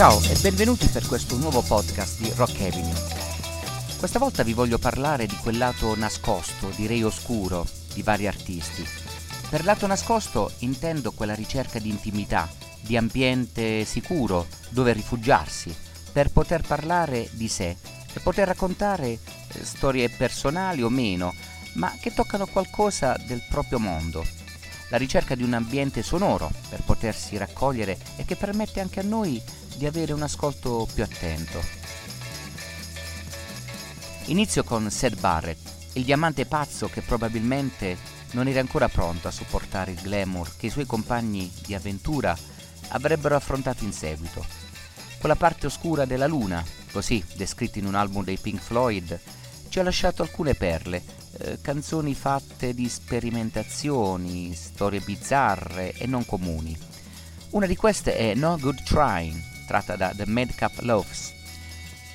Ciao e benvenuti per questo nuovo podcast di Rock Avenue. Questa volta vi voglio parlare di quel lato nascosto, direi oscuro, di vari artisti. Per lato nascosto intendo quella ricerca di intimità, di ambiente sicuro dove rifugiarsi, per poter parlare di sé, per poter raccontare eh, storie personali o meno, ma che toccano qualcosa del proprio mondo. La ricerca di un ambiente sonoro per potersi raccogliere e che permette anche a noi di avere un ascolto più attento. Inizio con Seth Barrett, il diamante pazzo che probabilmente non era ancora pronto a sopportare il glamour che i suoi compagni di avventura avrebbero affrontato in seguito. Quella parte oscura della luna, così descritta in un album dei Pink Floyd, ci ha lasciato alcune perle, eh, canzoni fatte di sperimentazioni, storie bizzarre e non comuni. Una di queste è No Good Trying, tratta da The Madcap Loves.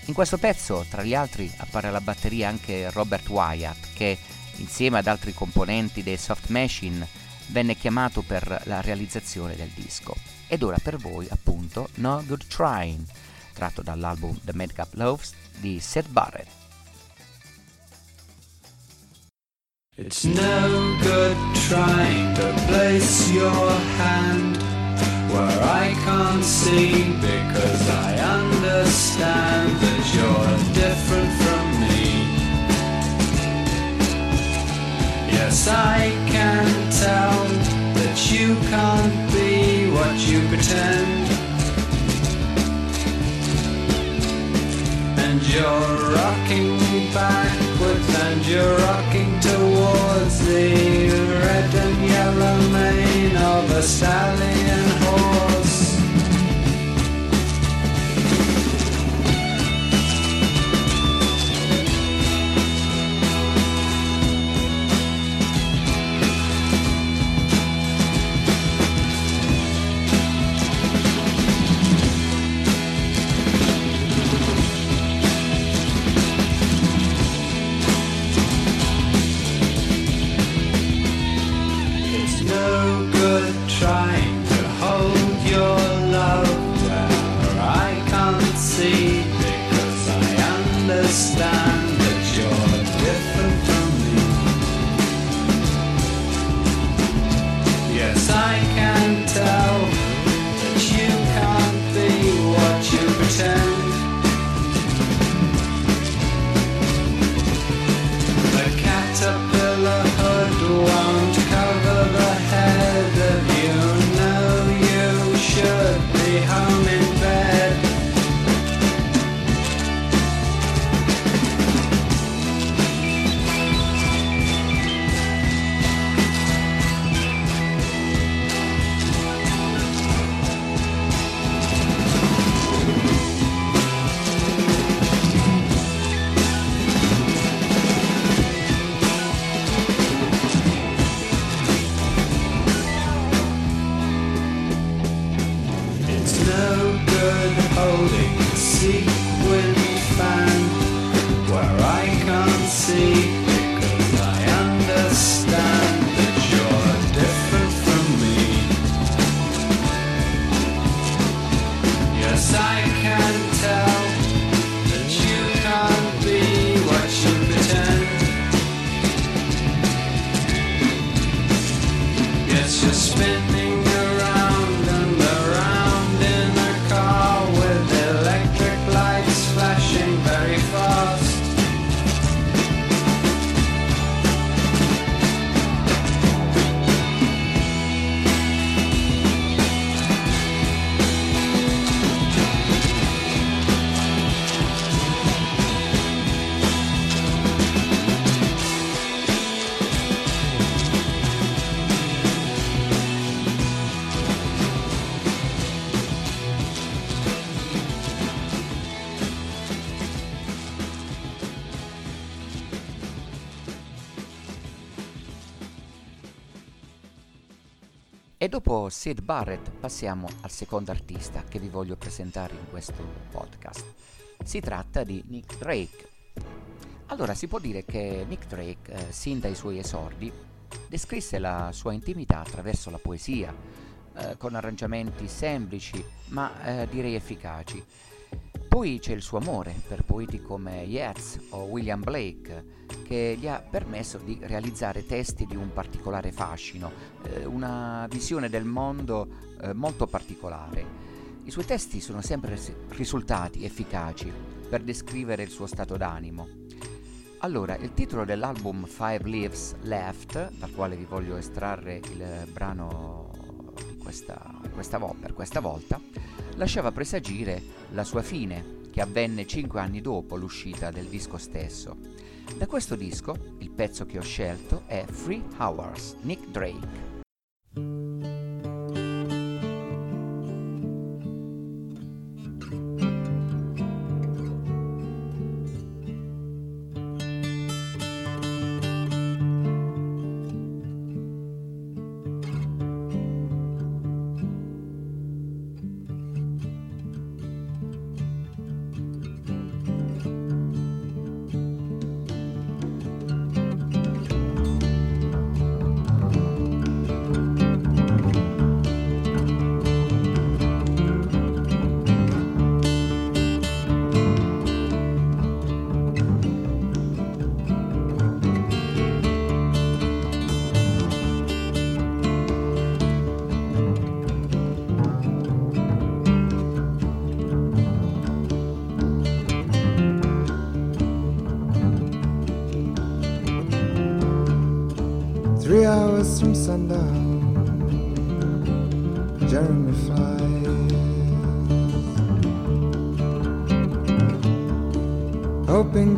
In questo pezzo, tra gli altri, appare alla batteria anche Robert Wyatt, che, insieme ad altri componenti dei Soft Machine, venne chiamato per la realizzazione del disco. Ed ora per voi, appunto, No Good Trying, tratto dall'album The Madcap Loves di Seth Barrett. It's no good trying to place your hand where I can't see because I understand that you're different from me. Yes, I can tell that you can't be what you pretend. And you're rocking backwards and you're rocking towards the a stallion horse. Dopo Sid Barrett passiamo al secondo artista che vi voglio presentare in questo podcast. Si tratta di Nick Drake. Allora si può dire che Nick Drake, eh, sin dai suoi esordi, descrisse la sua intimità attraverso la poesia, eh, con arrangiamenti semplici ma eh, direi efficaci. Poi c'è il suo amore per poeti come Yeats o William Blake, che gli ha permesso di realizzare testi di un particolare fascino, eh, una visione del mondo eh, molto particolare. I suoi testi sono sempre risultati efficaci per descrivere il suo stato d'animo. Allora, il titolo dell'album Five Leaves Left, dal quale vi voglio estrarre il brano questa, questa vo- per questa volta, lasciava presagire la sua fine, che avvenne cinque anni dopo l'uscita del disco stesso. Da questo disco, il pezzo che ho scelto è Free Hours, Nick Drake.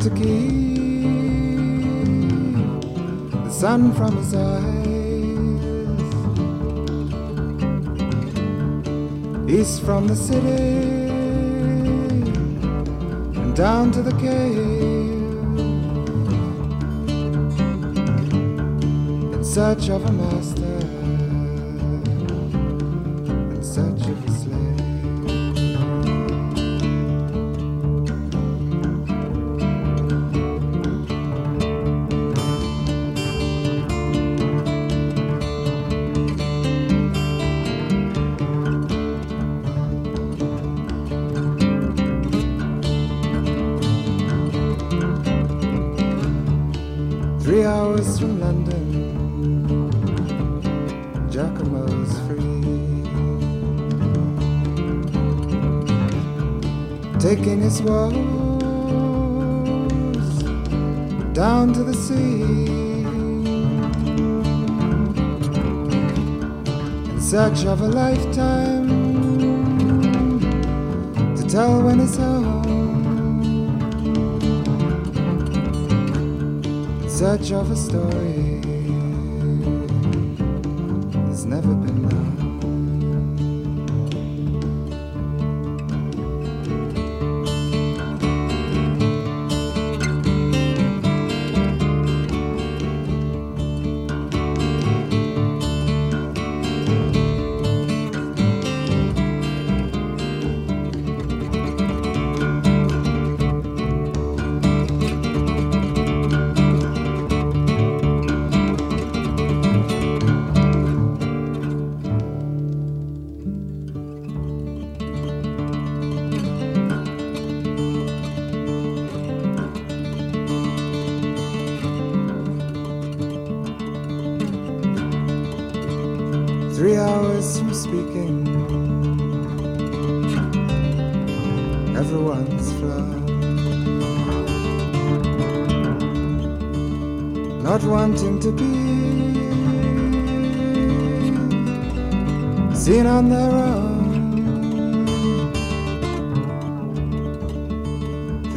To keep the sun from his eyes. East from the city and down to the cave. In search of a master, Taking his woes down to the sea. In search of a lifetime to tell when he's home. In search of a story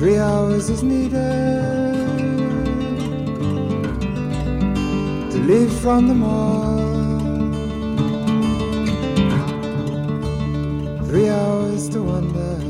Three hours is needed to leave from the mall. Three hours to wonder.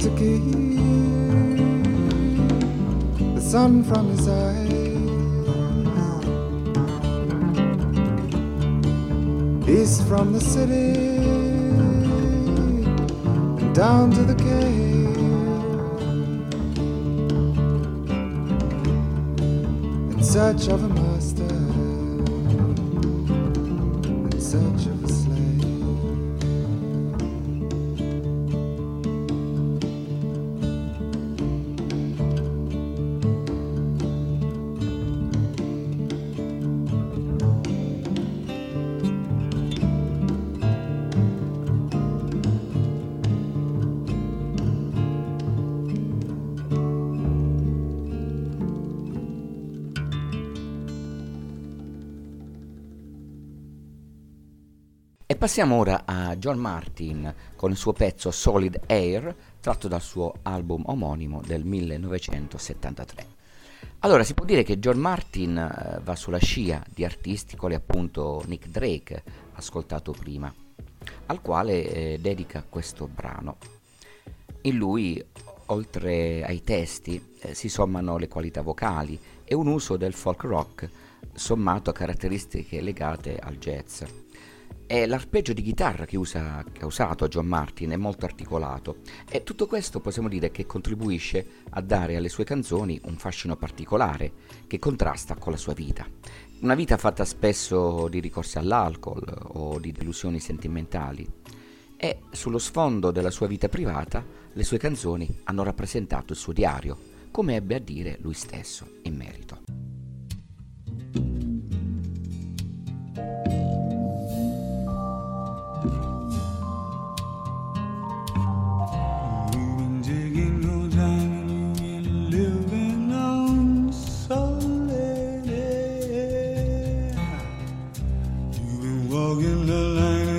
To keep the sun from his eyes. East from the city and down to the cave. In search of a master, passiamo ora a John Martin con il suo pezzo Solid Air, tratto dal suo album omonimo del 1973. Allora, si può dire che John Martin eh, va sulla scia di artisti quali appunto Nick Drake, ascoltato prima, al quale eh, dedica questo brano. In lui, oltre ai testi, eh, si sommano le qualità vocali e un uso del folk rock sommato a caratteristiche legate al jazz. E l'arpeggio di chitarra che, usa, che ha usato John Martin è molto articolato e tutto questo possiamo dire che contribuisce a dare alle sue canzoni un fascino particolare che contrasta con la sua vita. Una vita fatta spesso di ricorsi all'alcol o di delusioni sentimentali e sullo sfondo della sua vita privata le sue canzoni hanno rappresentato il suo diario, come ebbe a dire lui stesso in merito. The line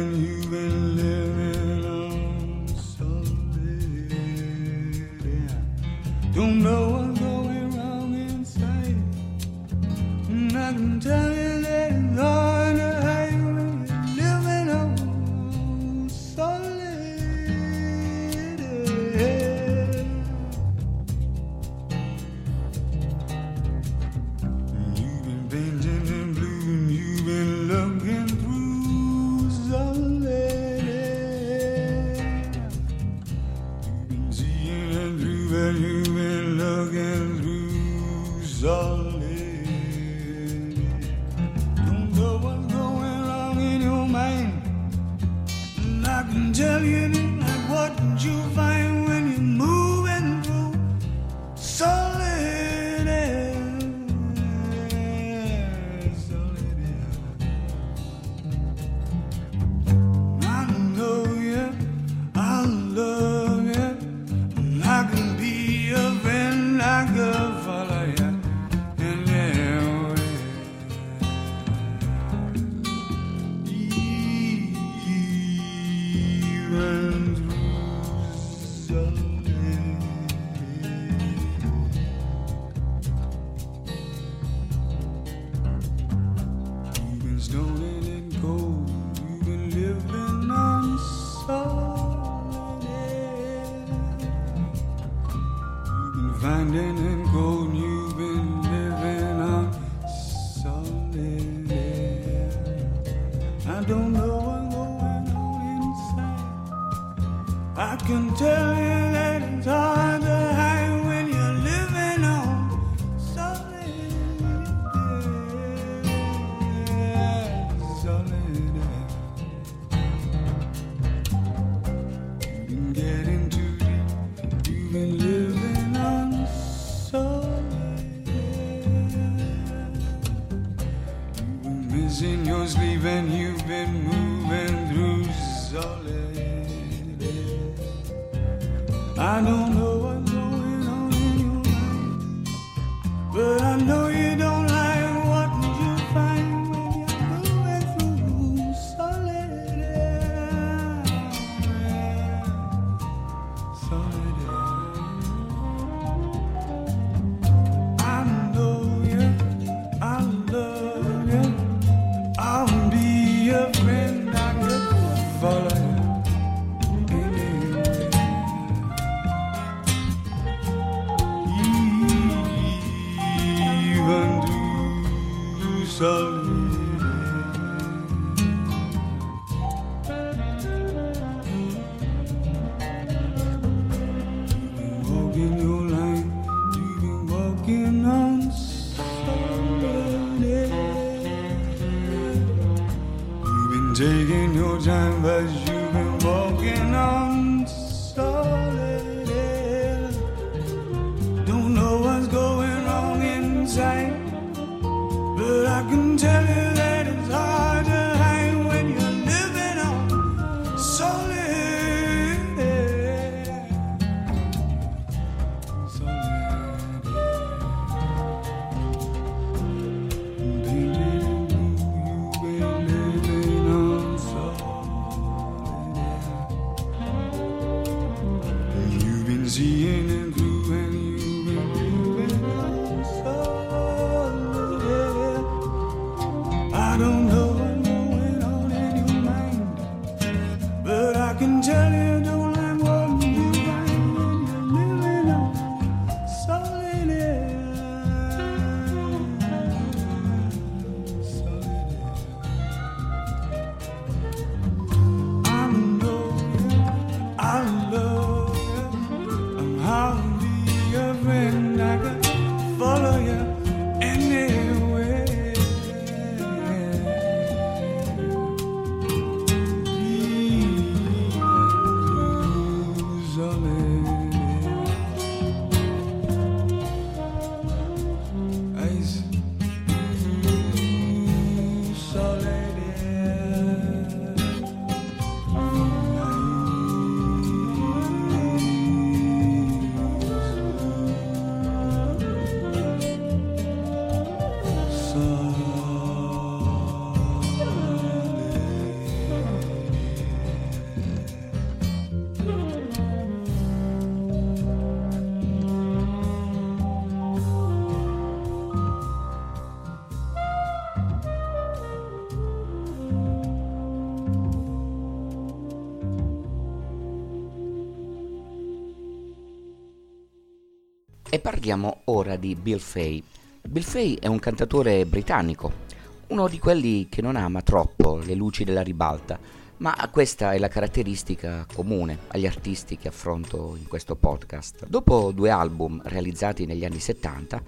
seeing and parliamo ora di Bill Fay. Bill Fay è un cantatore britannico, uno di quelli che non ama troppo le luci della ribalta, ma questa è la caratteristica comune agli artisti che affronto in questo podcast. Dopo due album realizzati negli anni 70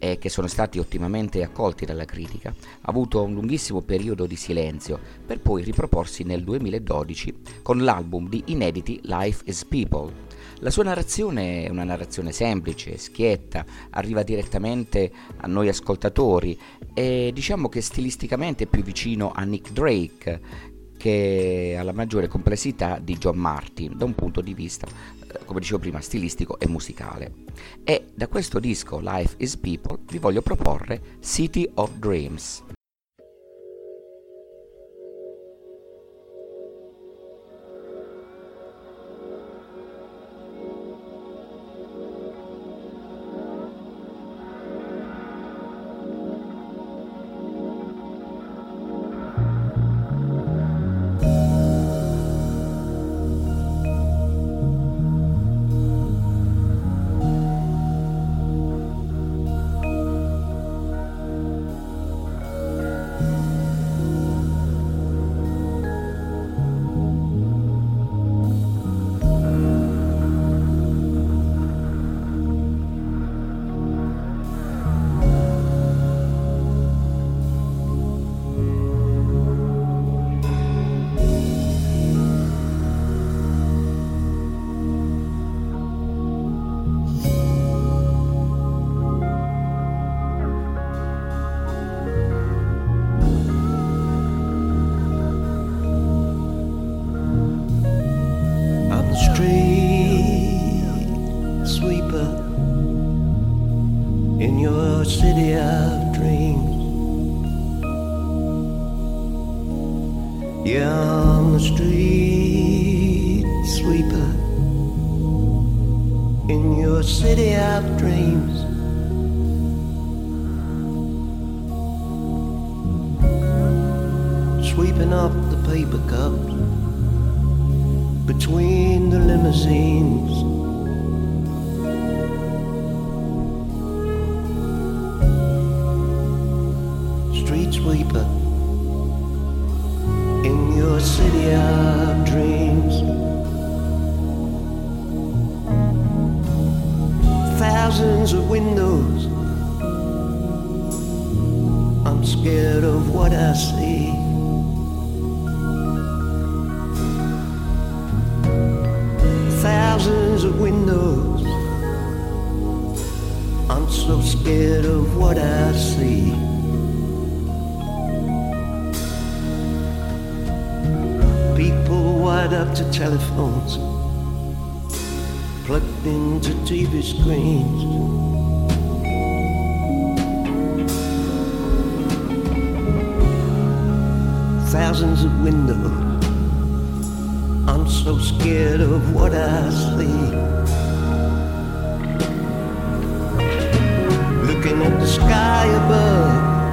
e che sono stati ottimamente accolti dalla critica, ha avuto un lunghissimo periodo di silenzio per poi riproporsi nel 2012 con l'album di inediti Life is People. La sua narrazione è una narrazione semplice, schietta, arriva direttamente a noi ascoltatori e diciamo che stilisticamente è più vicino a Nick Drake che alla maggiore complessità di John Martin da un punto di vista, eh, come dicevo prima, stilistico e musicale. E da questo disco Life is People vi voglio proporre City of Dreams. Up the paper cups between the limousines. Street sweeper in your city of dreams. Thousands of windows. I'm scared of what I see. thousands of windows. I'm so scared of what I see. People wired up to telephones, plugged into TV screens. Thousands of windows so scared of what I see. Looking at the sky above,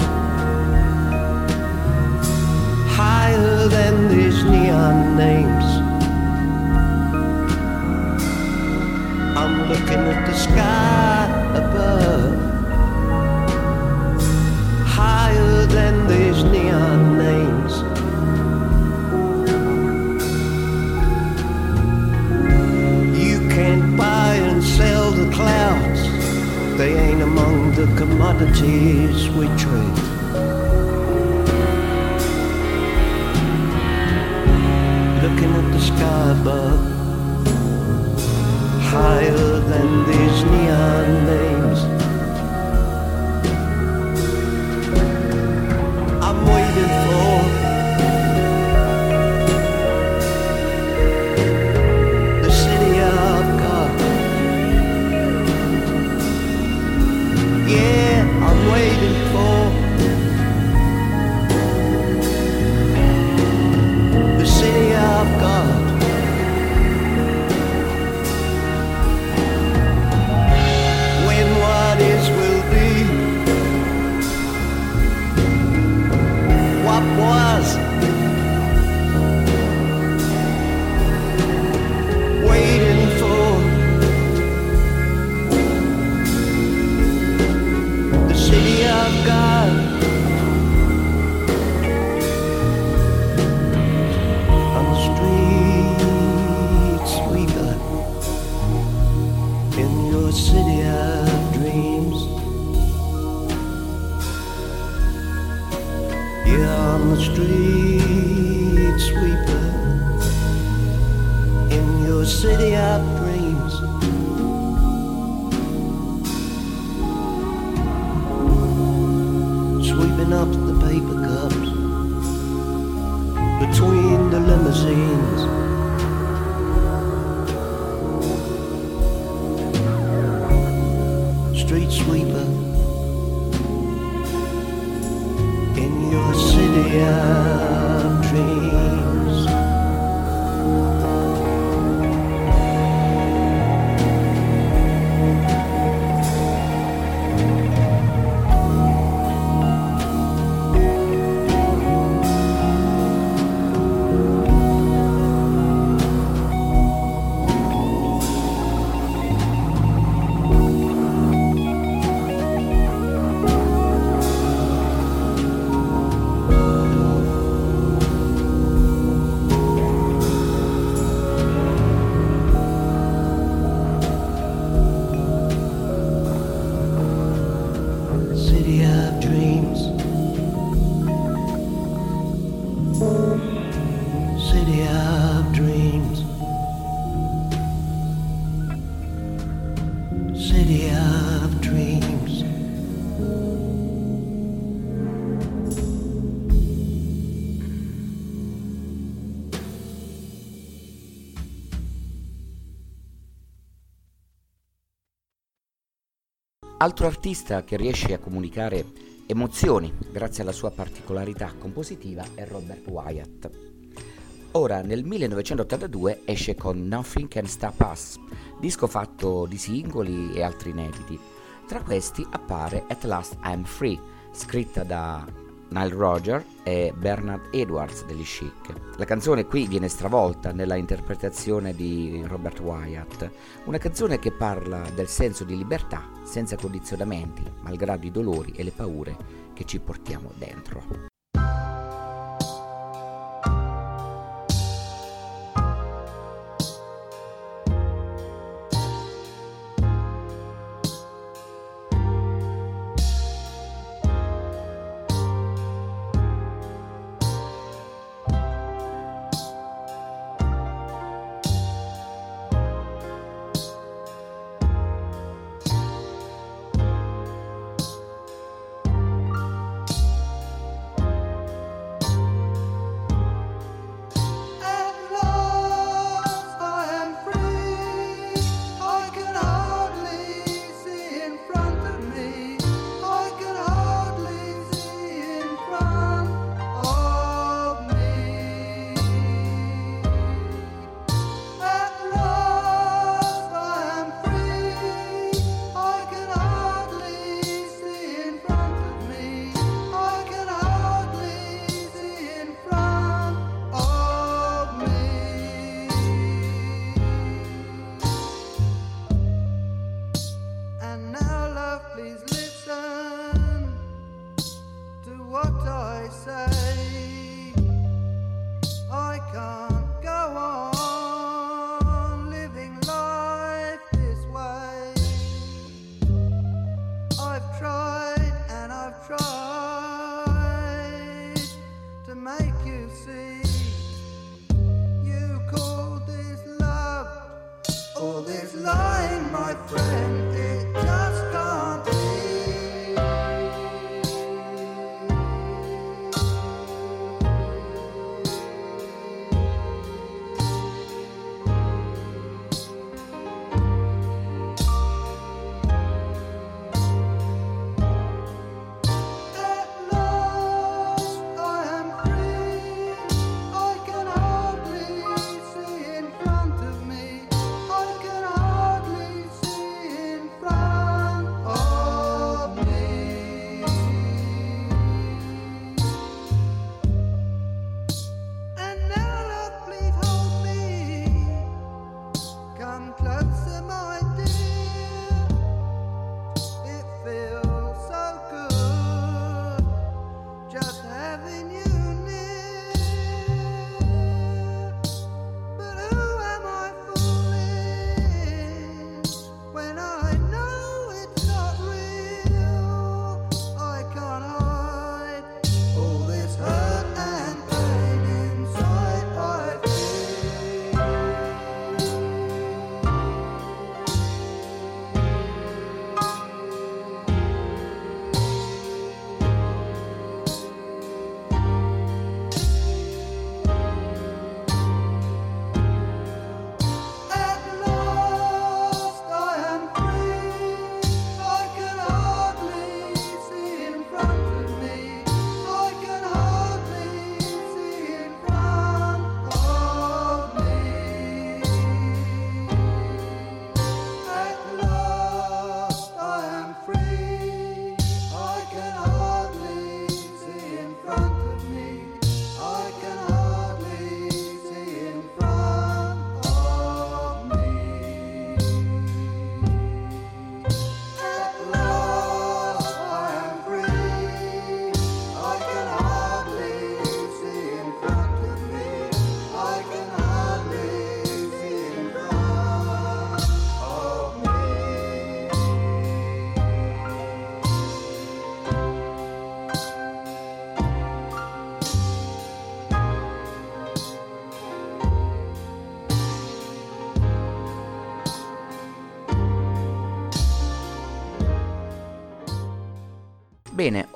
higher than these neon names. I'm looking at the sky above, higher than these neon They ain't among the commodities we trade. Looking at the sky above, higher than these neon Altro artista che riesce a comunicare emozioni grazie alla sua particolarità compositiva è Robert Wyatt. Ora, nel 1982 esce con Nothing Can Stop Us, disco fatto di singoli e altri inediti. Tra questi appare At Last I'm Free, scritta da Nile Roger e Bernard Edwards degli Chic. La canzone qui viene stravolta nella interpretazione di Robert Wyatt, una canzone che parla del senso di libertà senza condizionamenti, malgrado i dolori e le paure che ci portiamo dentro.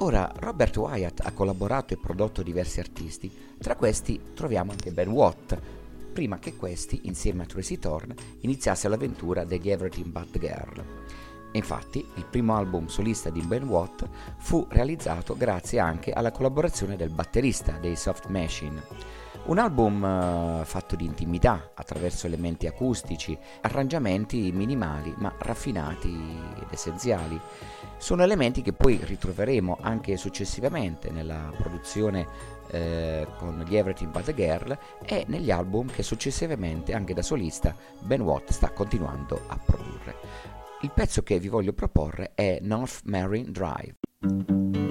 Ora Robert Wyatt ha collaborato e prodotto diversi artisti, tra questi troviamo anche Ben Watt, prima che questi, insieme a Tracy Thorne, iniziasse l'avventura degli Everything But Girl. Infatti, il primo album solista di Ben Watt fu realizzato grazie anche alla collaborazione del batterista dei Soft Machine. Un album uh, fatto di intimità, attraverso elementi acustici, arrangiamenti minimali ma raffinati ed essenziali. Sono elementi che poi ritroveremo anche successivamente nella produzione eh, con gli Everything But The Girl e negli album che successivamente anche da solista Ben Watt sta continuando a produrre. Il pezzo che vi voglio proporre è North Marine Drive.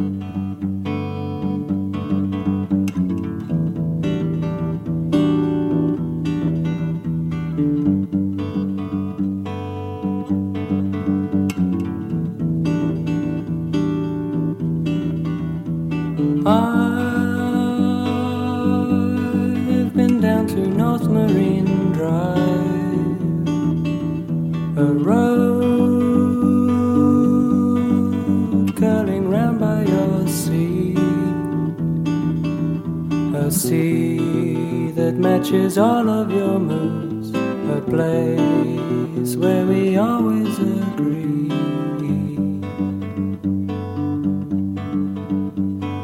Sea that matches all of your moves, a place where we always agree.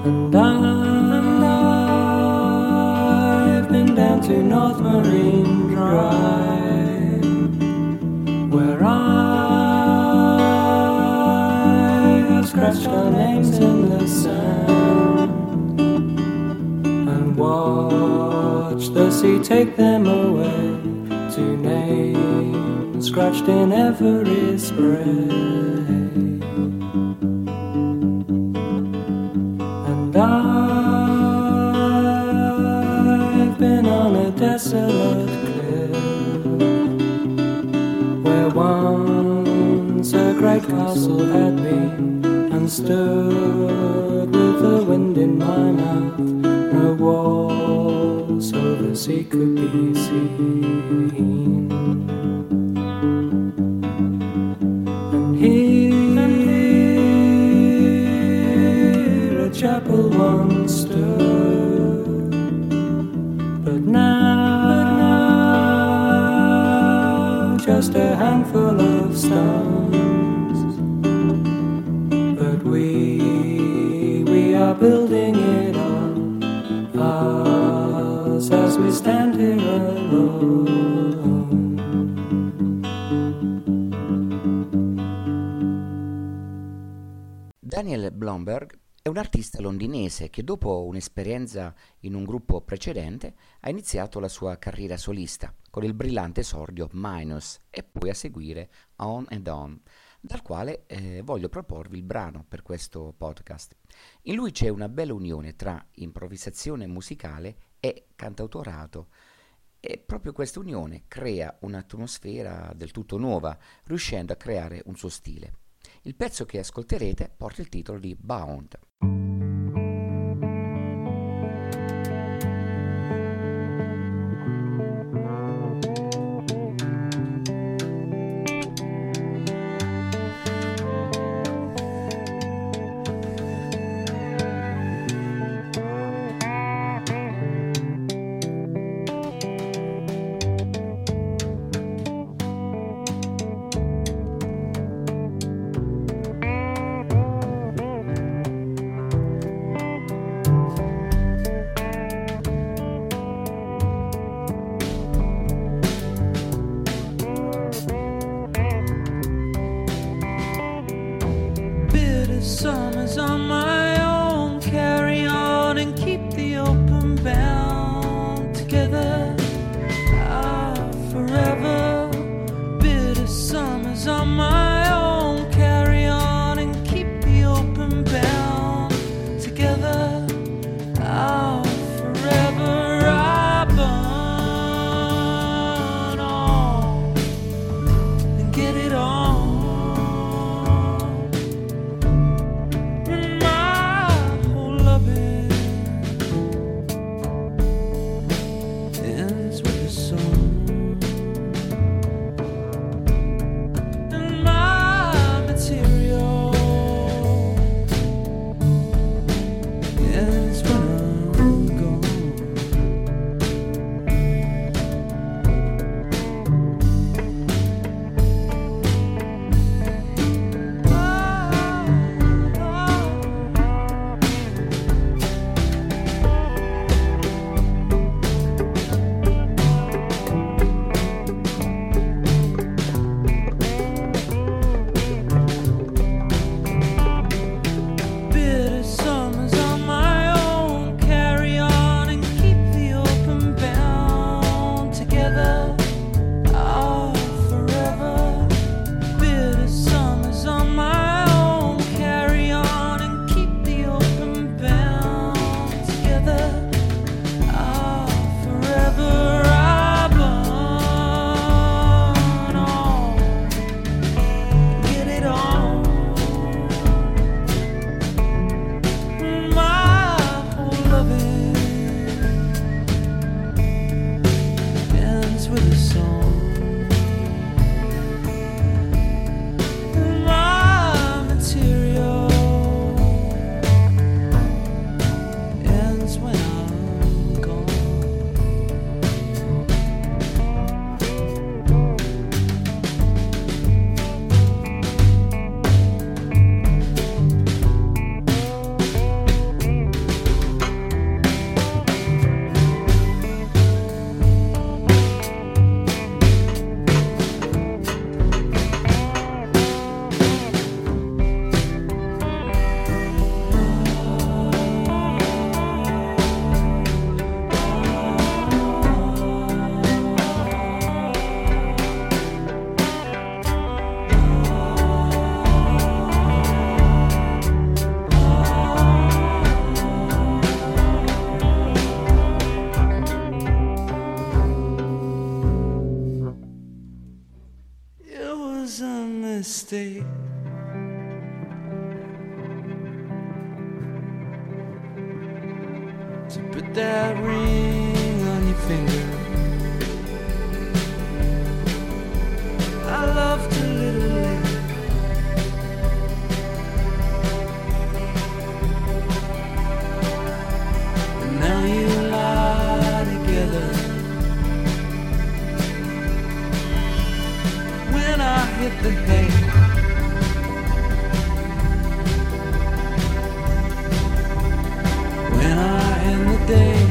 And I've been down to North Marine Drive, where I have scratched our the sea take them away to names scratched in every spray. Che dopo un'esperienza in un gruppo precedente ha iniziato la sua carriera solista con il brillante esordio Minus e poi a seguire On and On, dal quale eh, voglio proporvi il brano per questo podcast. In lui c'è una bella unione tra improvvisazione musicale e cantautorato e proprio questa unione crea un'atmosfera del tutto nuova, riuscendo a creare un suo stile. Il pezzo che ascolterete porta il titolo di Bound. The. When I end the day.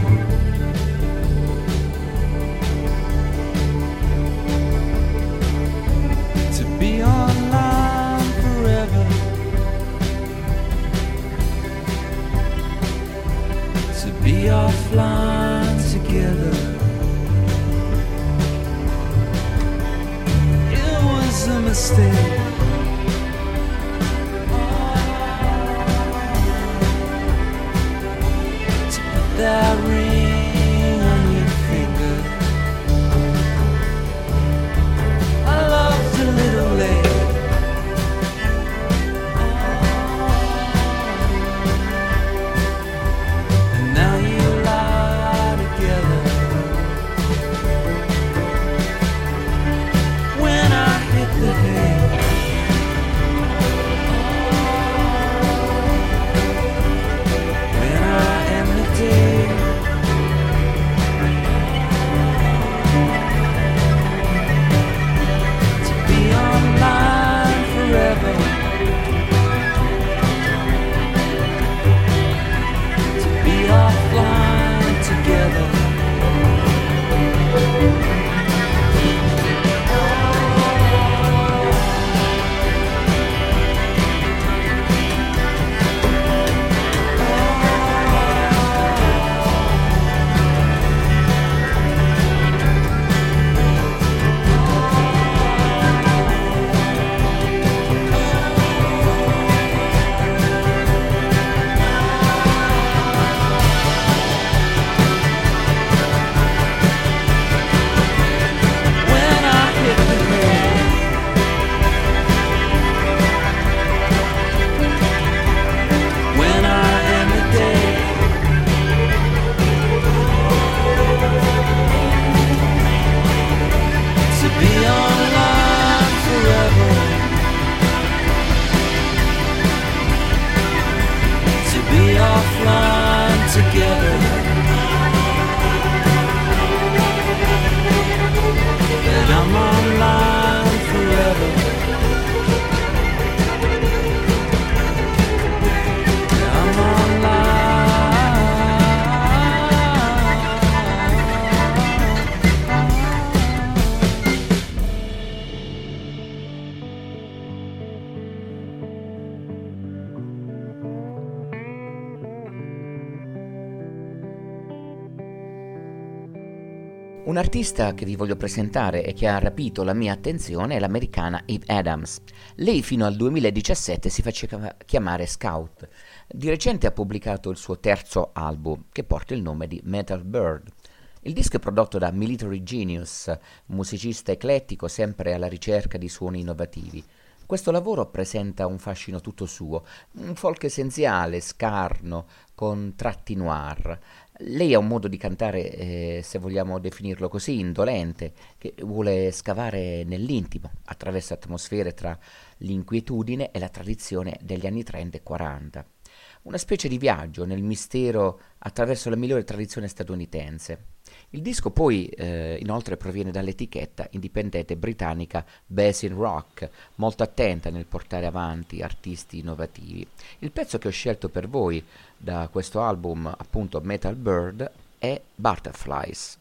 Un artista che vi voglio presentare e che ha rapito la mia attenzione è l'americana Eve Adams. Lei fino al 2017 si faceva chiamare Scout. Di recente ha pubblicato il suo terzo album, che porta il nome di Metal Bird. Il disco è prodotto da Military Genius, musicista eclettico sempre alla ricerca di suoni innovativi. Questo lavoro presenta un fascino tutto suo, un folk essenziale, scarno, con tratti noir. Lei ha un modo di cantare, eh, se vogliamo definirlo così, indolente, che vuole scavare nell'intimo, attraverso atmosfere tra l'inquietudine e la tradizione degli anni 30 e 40. Una specie di viaggio nel mistero attraverso la migliore tradizione statunitense. Il disco poi eh, inoltre proviene dall'etichetta indipendente britannica Basin Rock, molto attenta nel portare avanti artisti innovativi. Il pezzo che ho scelto per voi da questo album, appunto Metal Bird, è Butterflies.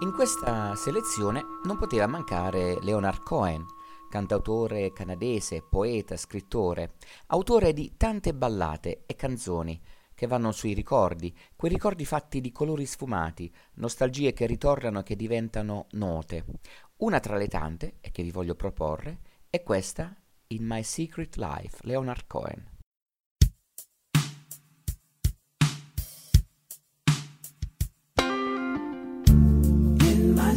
In questa selezione non poteva mancare Leonard Cohen, cantautore canadese, poeta, scrittore, autore di tante ballate e canzoni che vanno sui ricordi, quei ricordi fatti di colori sfumati, nostalgie che ritornano e che diventano note. Una tra le tante, e che vi voglio proporre, è questa In My Secret Life, Leonard Cohen.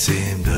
seemed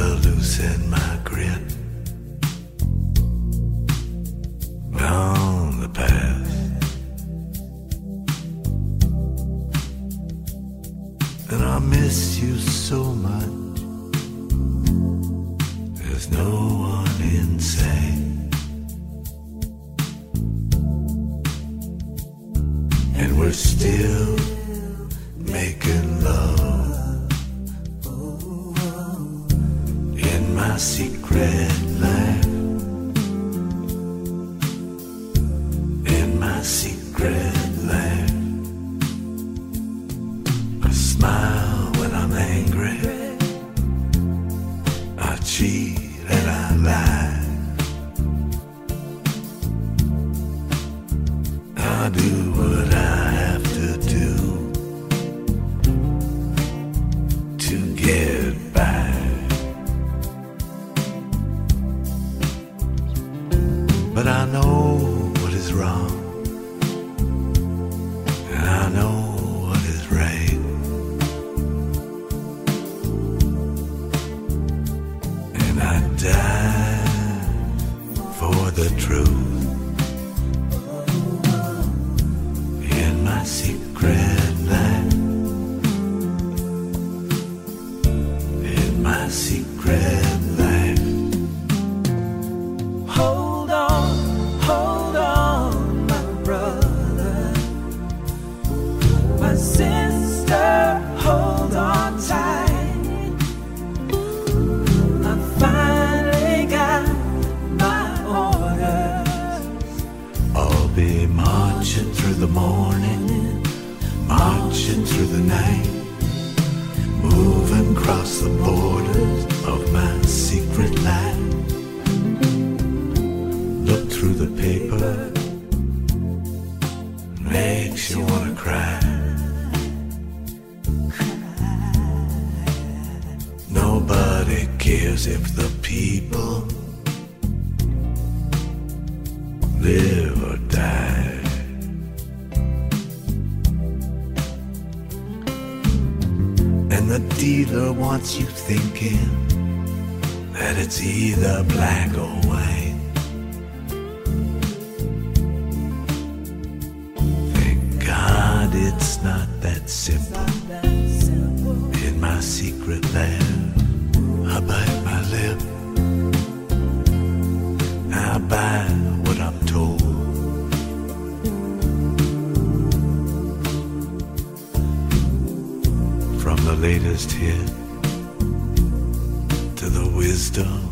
life. I do. Wants you thinking that it's either black or white. Thank God it's not that simple. In my secret land, I bite my lip. I buy what I'm told. From the latest hit wisdom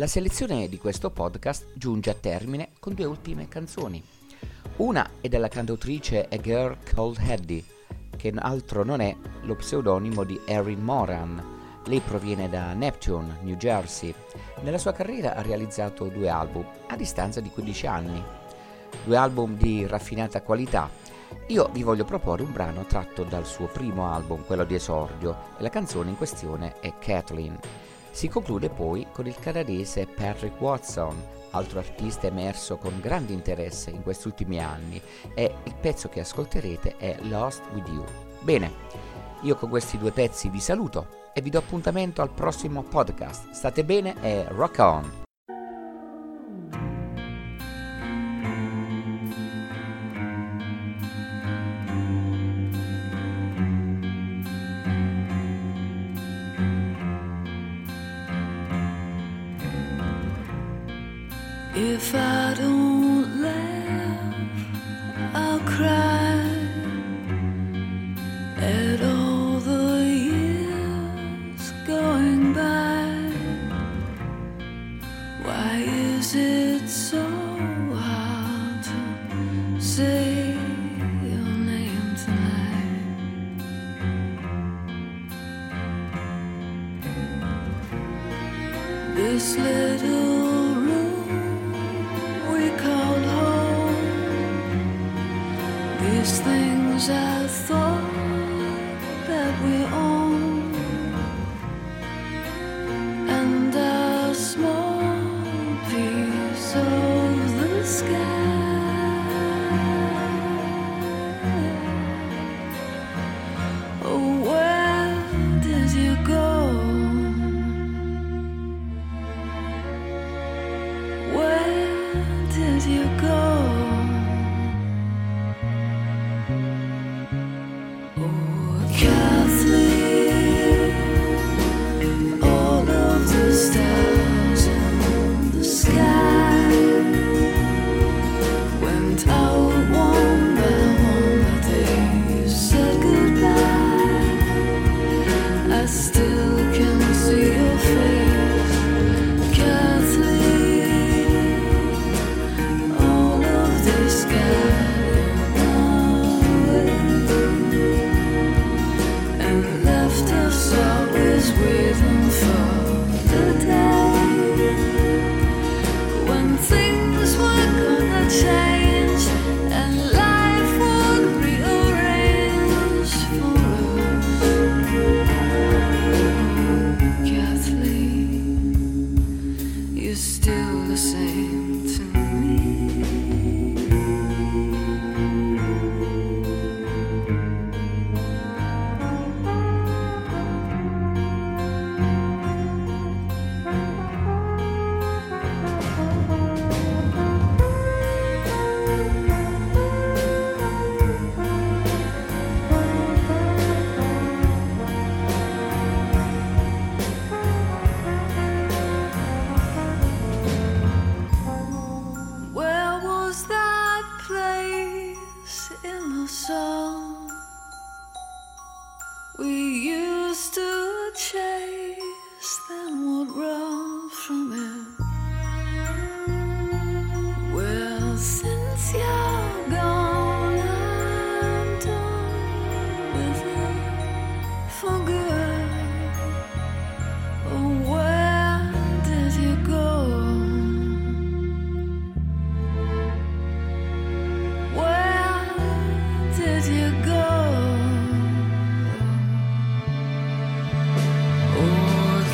La selezione di questo podcast giunge a termine con due ultime canzoni. Una è della cantautrice A Girl Called Eddie, che altro non è lo pseudonimo di Erin Moran. Lei proviene da Neptune, New Jersey. Nella sua carriera ha realizzato due album a distanza di 15 anni. Due album di raffinata qualità. Io vi voglio proporre un brano tratto dal suo primo album, quello di esordio, e la canzone in questione è Kathleen. Si conclude poi con il canadese Patrick Watson, altro artista emerso con grande interesse in questi ultimi anni, e il pezzo che ascolterete è Lost With You. Bene, io con questi due pezzi vi saluto e vi do appuntamento al prossimo podcast. State bene e rock on!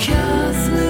Just me.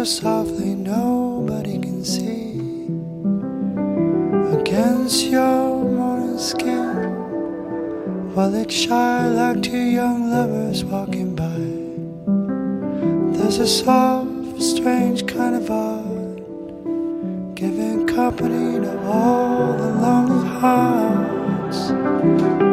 So softly nobody can see. Against your morning skin, while it shine like two young lovers walking by. There's a soft, strange kind of art, giving company to all the lonely hearts.